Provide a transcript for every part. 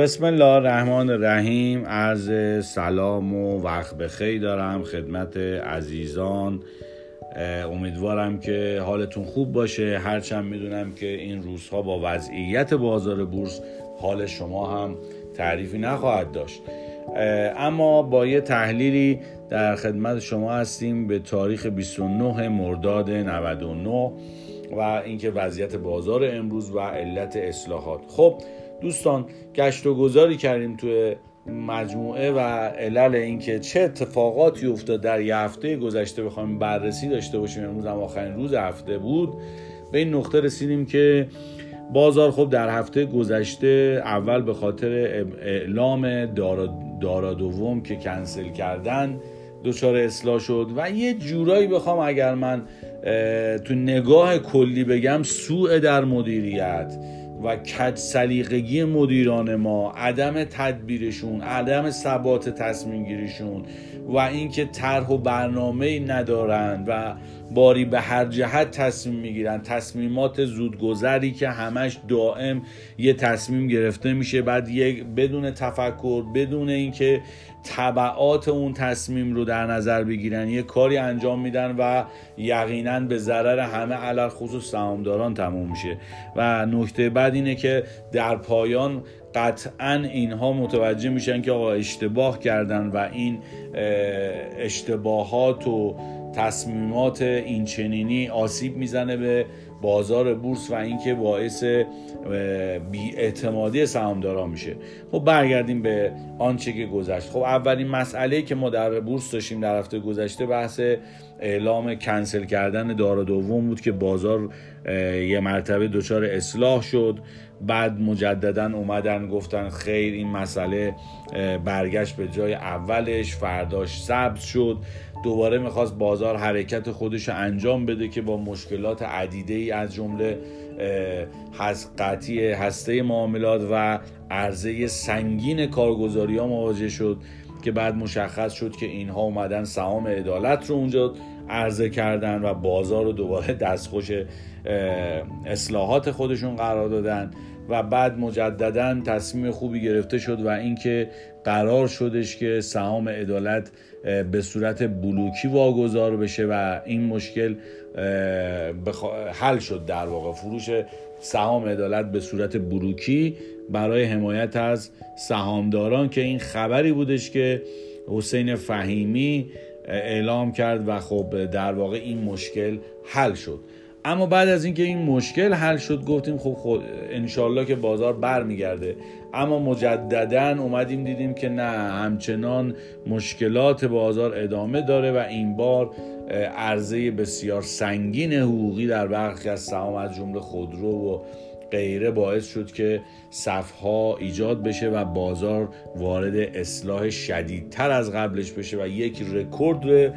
بسم الله الرحمن الرحیم. عرض سلام و وقت بخیر دارم خدمت عزیزان. امیدوارم که حالتون خوب باشه. هرچند می‌دونم که این روزها با وضعیت بازار بورس حال شما هم تعریفی نخواهد داشت. اما با یه تحلیلی در خدمت شما هستیم به تاریخ 29 مرداد 99 و اینکه وضعیت بازار امروز و علت اصلاحات. خب دوستان گشت و گذاری کردیم توی مجموعه و علل اینکه چه اتفاقاتی افتاد در یه هفته گذشته بخوایم بررسی داشته باشیم. امروز هم آخرین روز هفته بود. به این نقطه رسیدیم که بازار خب در هفته گذشته اول به خاطر اعلام دارا, دارا دوم که کنسل کردن دچار اصلاح شد و یه جورایی بخوام اگر من تو نگاه کلی بگم سوء در مدیریت. و کج سلیقگی مدیران ما عدم تدبیرشون عدم ثبات تصمیم گیریشون و اینکه طرح و برنامه ندارن و باری به هر جهت تصمیم می‌گیرن. تصمیمات زودگذری که همش دائم یه تصمیم گرفته میشه. بعد یک بدون تفکر بدون اینکه طبعات اون تصمیم رو در نظر بگیرن یه کاری انجام میدن و یقینا به ضرر همه علل خصوص سهامداران تموم میشه. و نکته بعد اینه که در پایان قطعا اینها متوجه میشن که آقا اشتباه کردن و این اشتباهات و تصمیمات اینچنینی آسیب می‌زنه به بازار بورس و اینکه باعث بیاعتمادی سهامداران میشه. خب برگردیم به آنچه که گذشت. خب اولین مسئله که ما در بورس داشتیم در هفته گذشته بحث اعلام کنسل کردن دارا دوم بود که بازار یه مرتبه دچار اصلاح شد. بعد مجددا اومدن گفتن خیر این مسئله برگشت به جای اولش فرداش سبز شد. دوباره می‌خواست بازار حرکت خودش انجام بده که با مشکلات عدیده ای از جمله قطعی هسته معاملات و عرضه سنگین کارگزاری ها مواجه شد که بعد مشخص شد که اینها اومدن سهام عدالت رو اونجا عرضه کردن و بازار رو دوباره دستخوش اصلاحات خودشون قرار دادن. و بعد مجددا تصمیم خوبی گرفته شد و اینکه قرار شدش که سهام عدالت به صورت بلوکی واگذار بشه و این مشکل حل شد در واقع. فروش سهام عدالت به صورت بلوکی برای حمایت از سهامداران که این خبری بودش که حسین فهیمی اعلام کرد و خب در واقع این مشکل حل شد. اما بعد از اینکه این مشکل حل شد گفتیم خب خود انشالله که بازار برمیگرده. اما مجددا اومدیم دیدیم که نه همچنان مشکلات بازار ادامه داره و این بار عرضه بسیار سنگین حقوقی در برخی از سهام از جمله خودرو و غیره باعث شد که صفها ایجاد بشه و بازار وارد اصلاح شدیدتر از قبلش بشه و یک رکورد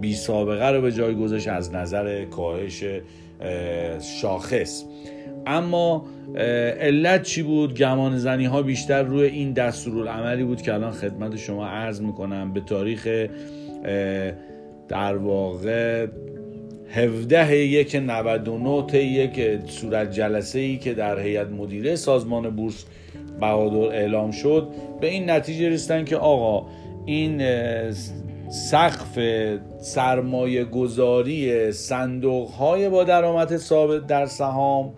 بی سابقه رو به جای گذاشت از نظر کاهش شاخص. اما علت چی بود؟ گمان زنی ها بیشتر روی این دستورالعملی بود که الان خدمت شما عرض می‌کنم به تاریخ در واقع 17 یک 99 یک صورت جلسه ای که در هیئت مدیره سازمان بورس بهادر اعلام شد به این نتیجه رسیدن که آقا این سقف سرمایه گذاری صندوق های با درآمد ثابت در سهام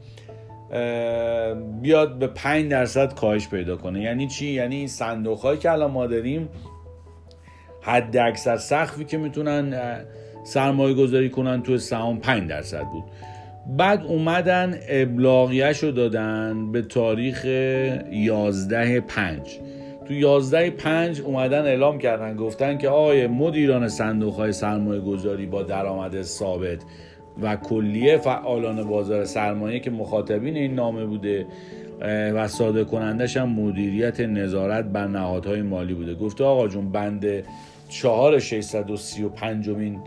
بیاد به 5 درصد کاهش پیدا کنه. یعنی چی؟ یعنی این صندوق هایی که الان ما داریم حد اکثر سقفی که می‌تونن سرمایه گذاری کنن تو سهام 5 درصد بود. بعد اومدن ابلاغیش رو دادن به تاریخ 11 5 تو 11 5 اومدن اعلام کردن گفتن که آقای مدیران صندوق های سرمایه گذاری با درآمد ثابت و کلیه فعالان بازار سرمایه که مخاطبین این نامه بوده و صادر کنندش هم مدیریت نظارت بر نهادهای مالی بوده. گفته آقا جون بند 4 635 مین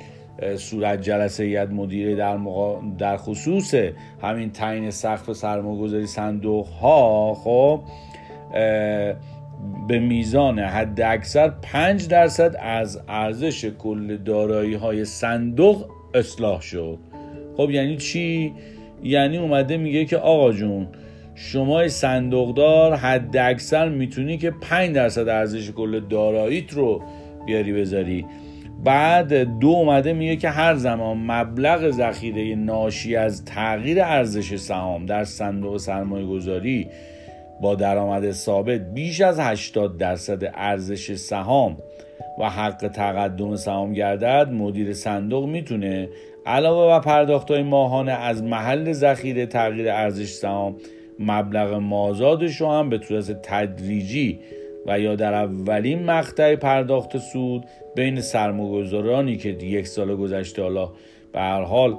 صورت جلسه ید مدیره در, در خصوص همین تعیین سقف سرمایه‌گذاری صندوق ها خب به میزان حد اکثر 5 درصد از ارزش کل دارایی های صندوق اصلاح شد خب یعنی چی؟ یعنی اومده میگه که آقا جون شما صندوقدار حد اکثر می‌تونی که 5 درصد ارزش کل داراییت رو بیاری بذاری بعد دو اومده میگه که هر زمان مبلغ ذخیره ناشی از تغییر ارزش سهام در صندوق سرمایه گذاری با درآمد ثابت بیش از 80 درصد ارزش سهام و حق تقدم سهام گردد مدیر صندوق می‌تونه علاوه بر پرداخت های ماهانه از محل ذخیره تغییر ارزش سهام مبلغ مازادش رو هم به صورت تدریجی و یا در اولین مقطع پرداخت سود بین سرمایه‌گذارانی که یک سال گذشته حالا به هر حال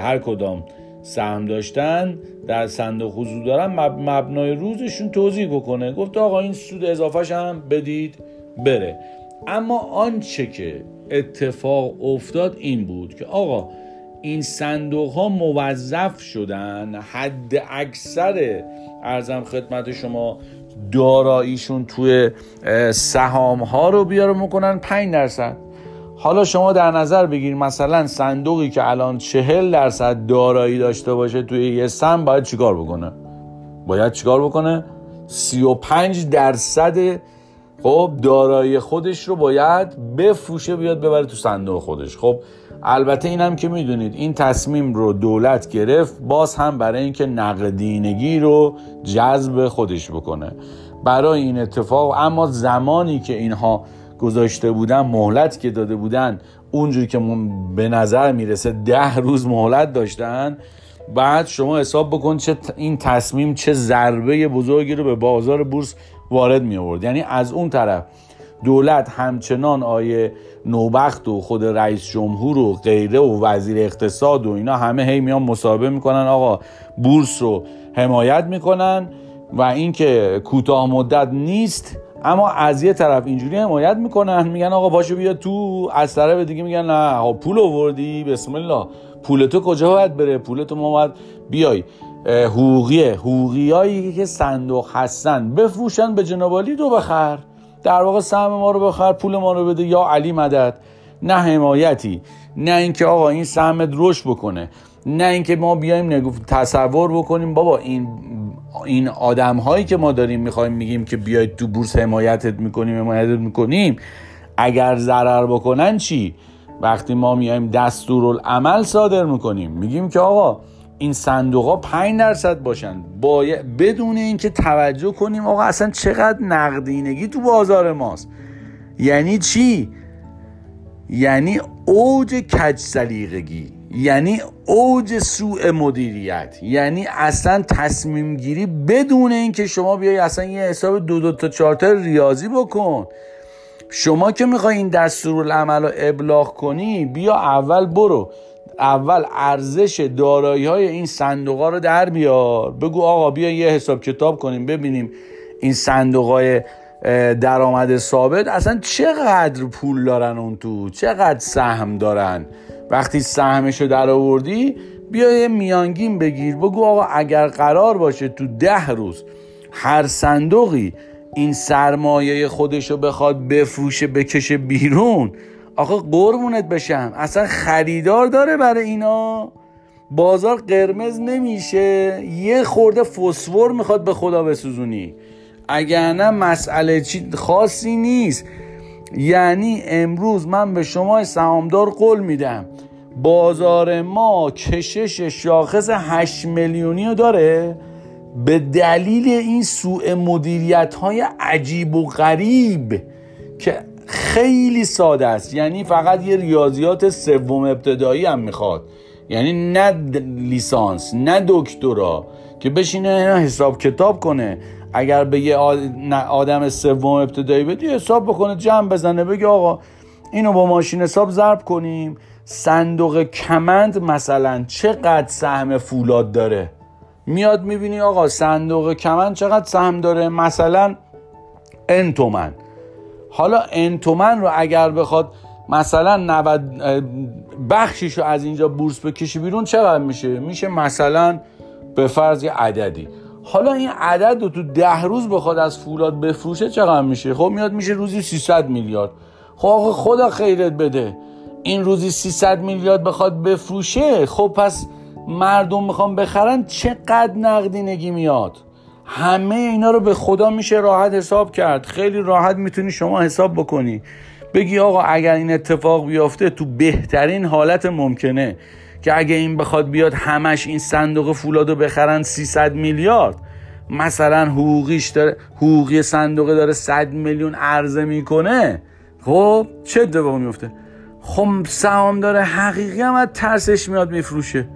هر کدام سهم داشتن در صندوق حضور دارن مبنای روزشون توضیح بکنه. گفت آقا این سود اضافهش هم بدید بره. اما آنچه که اتفاق افتاد این بود که آقا این صندوق ها موظف شدن حد اکثر ارزم خدمت شما داراییشون توی سهام ها رو بیاره می‌کنن 5 درصد. حالا شما در نظر بگیر مثلا صندوقی که الان چهل درصد دارایی داشته باشه توی یه سهم باید چیکار بکنه؟ باید چیکار بکنه؟ 35 درصد خب دارایی خودش رو باید بفروشه بیاد ببره تو صندوق خودش. خب البته این هم که می‌دونید این تصمیم رو دولت گرفت باز هم برای اینکه نقدینگی رو جذب خودش بکنه. برای این اتفاق اما زمانی که اینها گذاشته بودن مهلت که داده بودن اونجوری که به نظر می‌رسه ده روز مهلت داشتن. بعد شما حساب بکن چه این تصمیم چه ضربه بزرگی رو به بازار بورس وارد می آورد یعنی از اون طرف دولت همچنان آیه نوبخت و خود رئیس جمهور و غیره و وزیر اقتصاد و اینا همه هی میان مصاحبه می‌کنن آقا بورس رو حمایت می‌کنن و اینکه کوتاه مدت نیست اما از یه طرف اینجوری حمایت می‌کنن میگن آقا باشو بیا تو. از طرف دیگه میگن نه پول آوردی؟ بسم الله. پول تو کجا باید بره؟ پول تو ما باید بیای. حقوقی که صندوق هستن بفروشن به جنابالی دو بخر. در واقع سهم ما رو بخر پول ما رو بده. یا علی مدد. نه حمایتی. نه اینکه آقا این سهمت رشد بکنه. نه اینکه ما بیایم تصور بکنیم بابا این این آدم هایی که ما داریم می‌خوایم میگیم که بیاید تو بورس حمایتت می‌کنیم حمایتت می‌کنیم اگر ضرر بکنن چی؟ وقتی ما میایم دستورالعمل صادر می‌کنیم. میگیم که آقا این صندوق ها 5 درصد باشن. باید بدون اینکه توجه کنیم آقا اصلا چقدر نقدینگی تو بازار ماست. یعنی چی؟ یعنی اوج کج سلیقگی. یعنی اوج سوء مدیریت. یعنی اصلا تصمیم گیری بدون اینکه شما بیای اصلا یه حساب دو دو تا چارتر ریاضی بکن. شما که می‌خوای این دستورالعمل رو ابلاغ کنی بیا اول برو. اول ارزش دارایی های این صندوق ها رو در بیار. بگو آقا بیا یه حساب کتاب کنیم ببینیم این صندوق های درآمد ثابت اصلا چقدر پول دارن اون تو؟ چقدر سهم دارن؟ وقتی سهمشو در آوردی بیا یه میانگین بگیر. بگو آقا اگر قرار باشه تو ده روز هر صندوقی این سرمایه خودشو بخواد بفروشه بکشه بیرون آقا قربونت بشم. اصلا خریدار داره برای اینا. بازار قرمز نمیشه. یه خورده فسفر می‌خواد به خدا بسوزونی. اگر نه مسئله چی خاصی نیست. یعنی امروز من به شما سهامدار قول میدم. بازار ما کشش شاخص 8 میلیونی رو داره. به دلیل این سوء مدیریت های عجیب و غریب که خیلی ساده است. یعنی فقط یه ریاضیات سوم ابتدایی هم می‌خواد. یعنی نه لیسانس نه دکترا که بشینه حساب کتاب کنه. اگر به یه آدم سوم ابتدایی بدی حساب بکنه جمع بزنه بگه آقا اینو با ماشین حساب ضرب کنیم. صندوق کمند مثلا چقدر سهم فولاد داره؟ میاد می‌بینی آقا صندوق کمند چقدر سهم داره؟ مثلا انتومن حالا انتومن رو اگر بخواد مثلا 90 بخشیش رو از اینجا بورس بکشی بیرون چقدر میشه؟ میشه مثلا به فرض یه عددی. حالا این عدد رو تو ده روز بخواد از فولاد بفروشه چقدر میشه؟ خب میاد میشه روزی 300 میلیارد. خب خدا خیرت بده. این روزی 300 میلیارد بخواد بفروشه خب پس مردم می‌خوان بخرن چقدر نقدینگی میاد؟ همه اینا رو به خدا میشه راحت حساب کرد. خیلی راحت می‌تونی شما حساب بکنی. بگی آقا اگر این اتفاق بیافته تو بهترین حالت ممکنه. که اگه این بخواد بیاد همش این صندوق فولادو بخرن 300 میلیارد. مثلا حقوقیش داره حقوقی صندوق داره 100 میلیون عرضه می‌کنه. خب چه اتفاقی میفته خب سهام داره حقیقی هم از ترسش میاد میفروشه.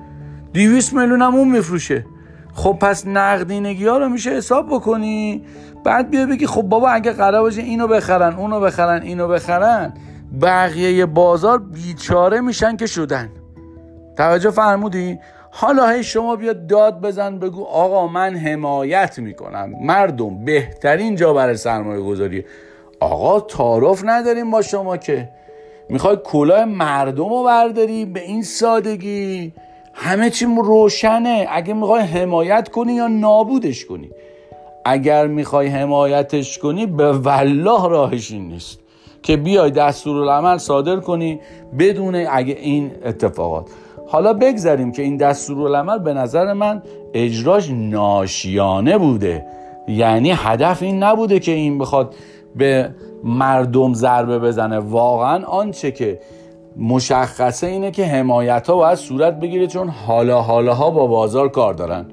200 میلیون هم اون میفروشه. خب پس نقدینگی ها رو میشه حساب بکنی. بعد بیا بگی خب بابا اگه قرار باشه اینو بخرن اونو بخرن اینو بخرن بقیه بازار بیچاره میشن که شدن. توجه فرمودی؟ حالا هی شما بیا داد بزن بگو آقا من حمایت می‌کنم. مردم بهترین جا برای سرمایه گذاری. آقا تعارف نداریم با شما که. می‌خوای کلاه مردم رو برداری به این سادگی؟ همه چی روشنه. اگه می‌خوای حمایت کنی یا نابودش کنی. اگر می‌خوای حمایتش کنی به والله راهش این نیست. که بیای دستورالعمل صادر کنی بدون اگه این اتفاقات. حالا بگذاریم که این دستورالعمل به نظر من اجراش ناشیانه بوده. یعنی هدف این نبوده که این بخواد به مردم ضربه بزنه. واقعا آنچه که مشخصه اینه که حمایت ها باید صورت بگیره چون حالا حالا ها با بازار کار دارن.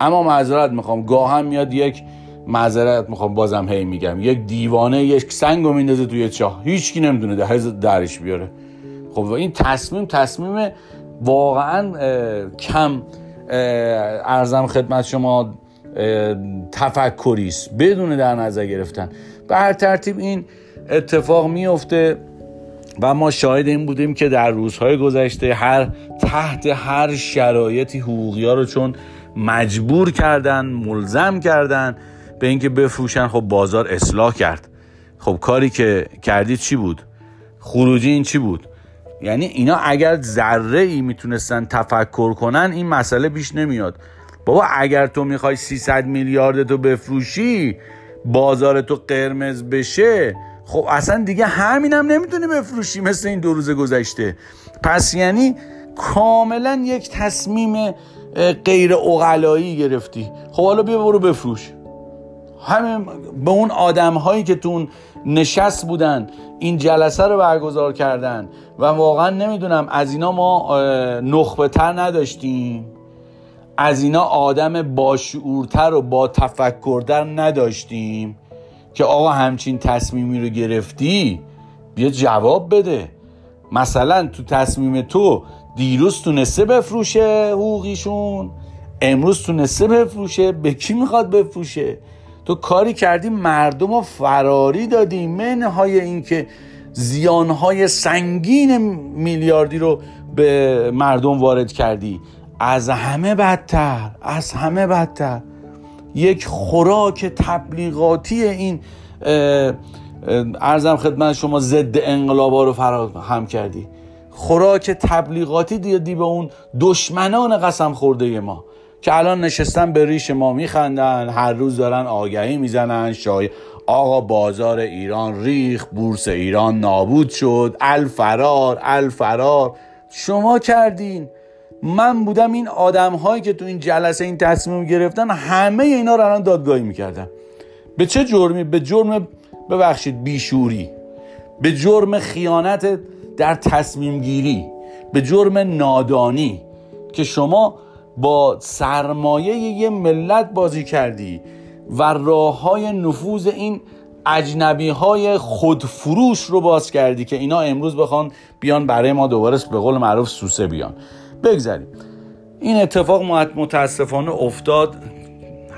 اما معذرت می‌خوام گاهم میاد یک معذرت می‌خوام بازم هی میگم. یک دیوانه یک سنگ رو میندازه توی چاه. هیچکی نمی‌دونه درش بیاره. خب این تصمیم تصمیم واقعا کم ارزم خدمت شما تفکری است. بدون در نظر گرفتن. به هر ترتیب این اتفاق میفته و ما شاهد این بودیم که در روزهای گذشته هر تحت هر شرایطی حقوقی ها رو چون مجبور کردن ملزم کردن به اینکه بفروشن خب بازار اصلاح کرد. خب کاری که کردید چی بود؟ خروجی این چی بود؟ یعنی اینا اگر ذره ای می‌تونستن تفکر کنن این مسئله بیش نمیاد. بابا اگر تو می‌خوای 300 میلیارد تو بفروشی بازار تو قرمز بشه خب اصلا دیگه همینم هم نمی‌تونی بفروشی مثل این دو روز گذشته. پس یعنی کاملا یک تصمیم غیر اقلایی گرفتی. خب حالا بیا برو بفروش. همه به اون آدم هایی که تو نشست بودن. این جلسه رو برگزار کردن. و واقعا نمی‌دونم از اینا ما نخبه تر نداشتیم. از اینا آدم باشعورتر و با تفکرتر نداشتیم که آقا همچین تصمیمی رو گرفتی بیا جواب بده. مثلا تو تصمیم تو دیروز تونسته بفروشه حقوقیشون امروز تونسته بفروشه به کی می‌خواد بفروشه؟ تو کاری کردی مردم رو فراری دادی منهای اینکه زیانهای سنگین میلیاردی رو به مردم وارد کردی. از همه بدتر از همه بدتر. یک خوراک تبلیغاتی این ارزم خدمت شما ضد انقلابا رو فراهم کردی. خوراک تبلیغاتی دیدی به اون دشمنان قسم خورده ما. که الان نشستن به ریش ما میخندن هر روز دارن آگهی می‌زنن شای آقا بازار ایران ریخ بورس ایران نابود شد الفرار الفرار. شما کردین. من بودم این آدم هایی که تو این جلسه این تصمیم گرفتن همه اینا رو الان دادگاهی می‌کردن. به چه جرمی؟ به جرم ببخشید بیشوری. به جرم خیانت در تصمیم گیری به جرم نادانی. که شما با سرمایه یه ملت بازی کردی و راه های نفوذ این اجنبی های خودفروش رو باز کردی که اینا امروز بخوان بیان برای ما دوباره به قول معروف سوسه بیان. بگذاریم. این اتفاق متاسفانه افتاد.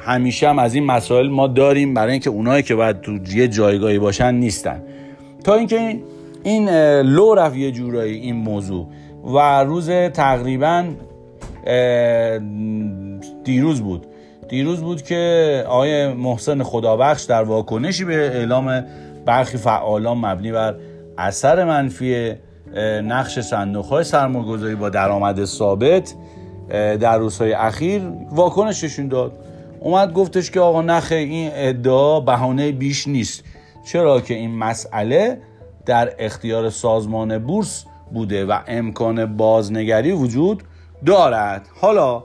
همیشه هم از این مسائل ما داریم برای اینکه اونایی که باید تو یه جایگاهی باشن نیستن. تا اینکه این لو رفت یه جورایی این موضوع و روز تقریبا دیروز بود. دیروز بود که آقای محسن خدابخش در واکنشی به اعلام برخی فعالان مبنی بر اثر منفی نقش صندوق های سرمایه‌گذاری با درآمد ثابت در روزهای اخیر واکنششون داد. اومد گفتش که آقا نخه این ادعا بهانه بیش نیست. چرا که این مسئله در اختیار سازمان بورس بوده و امکان بازنگری وجود دارد. حالا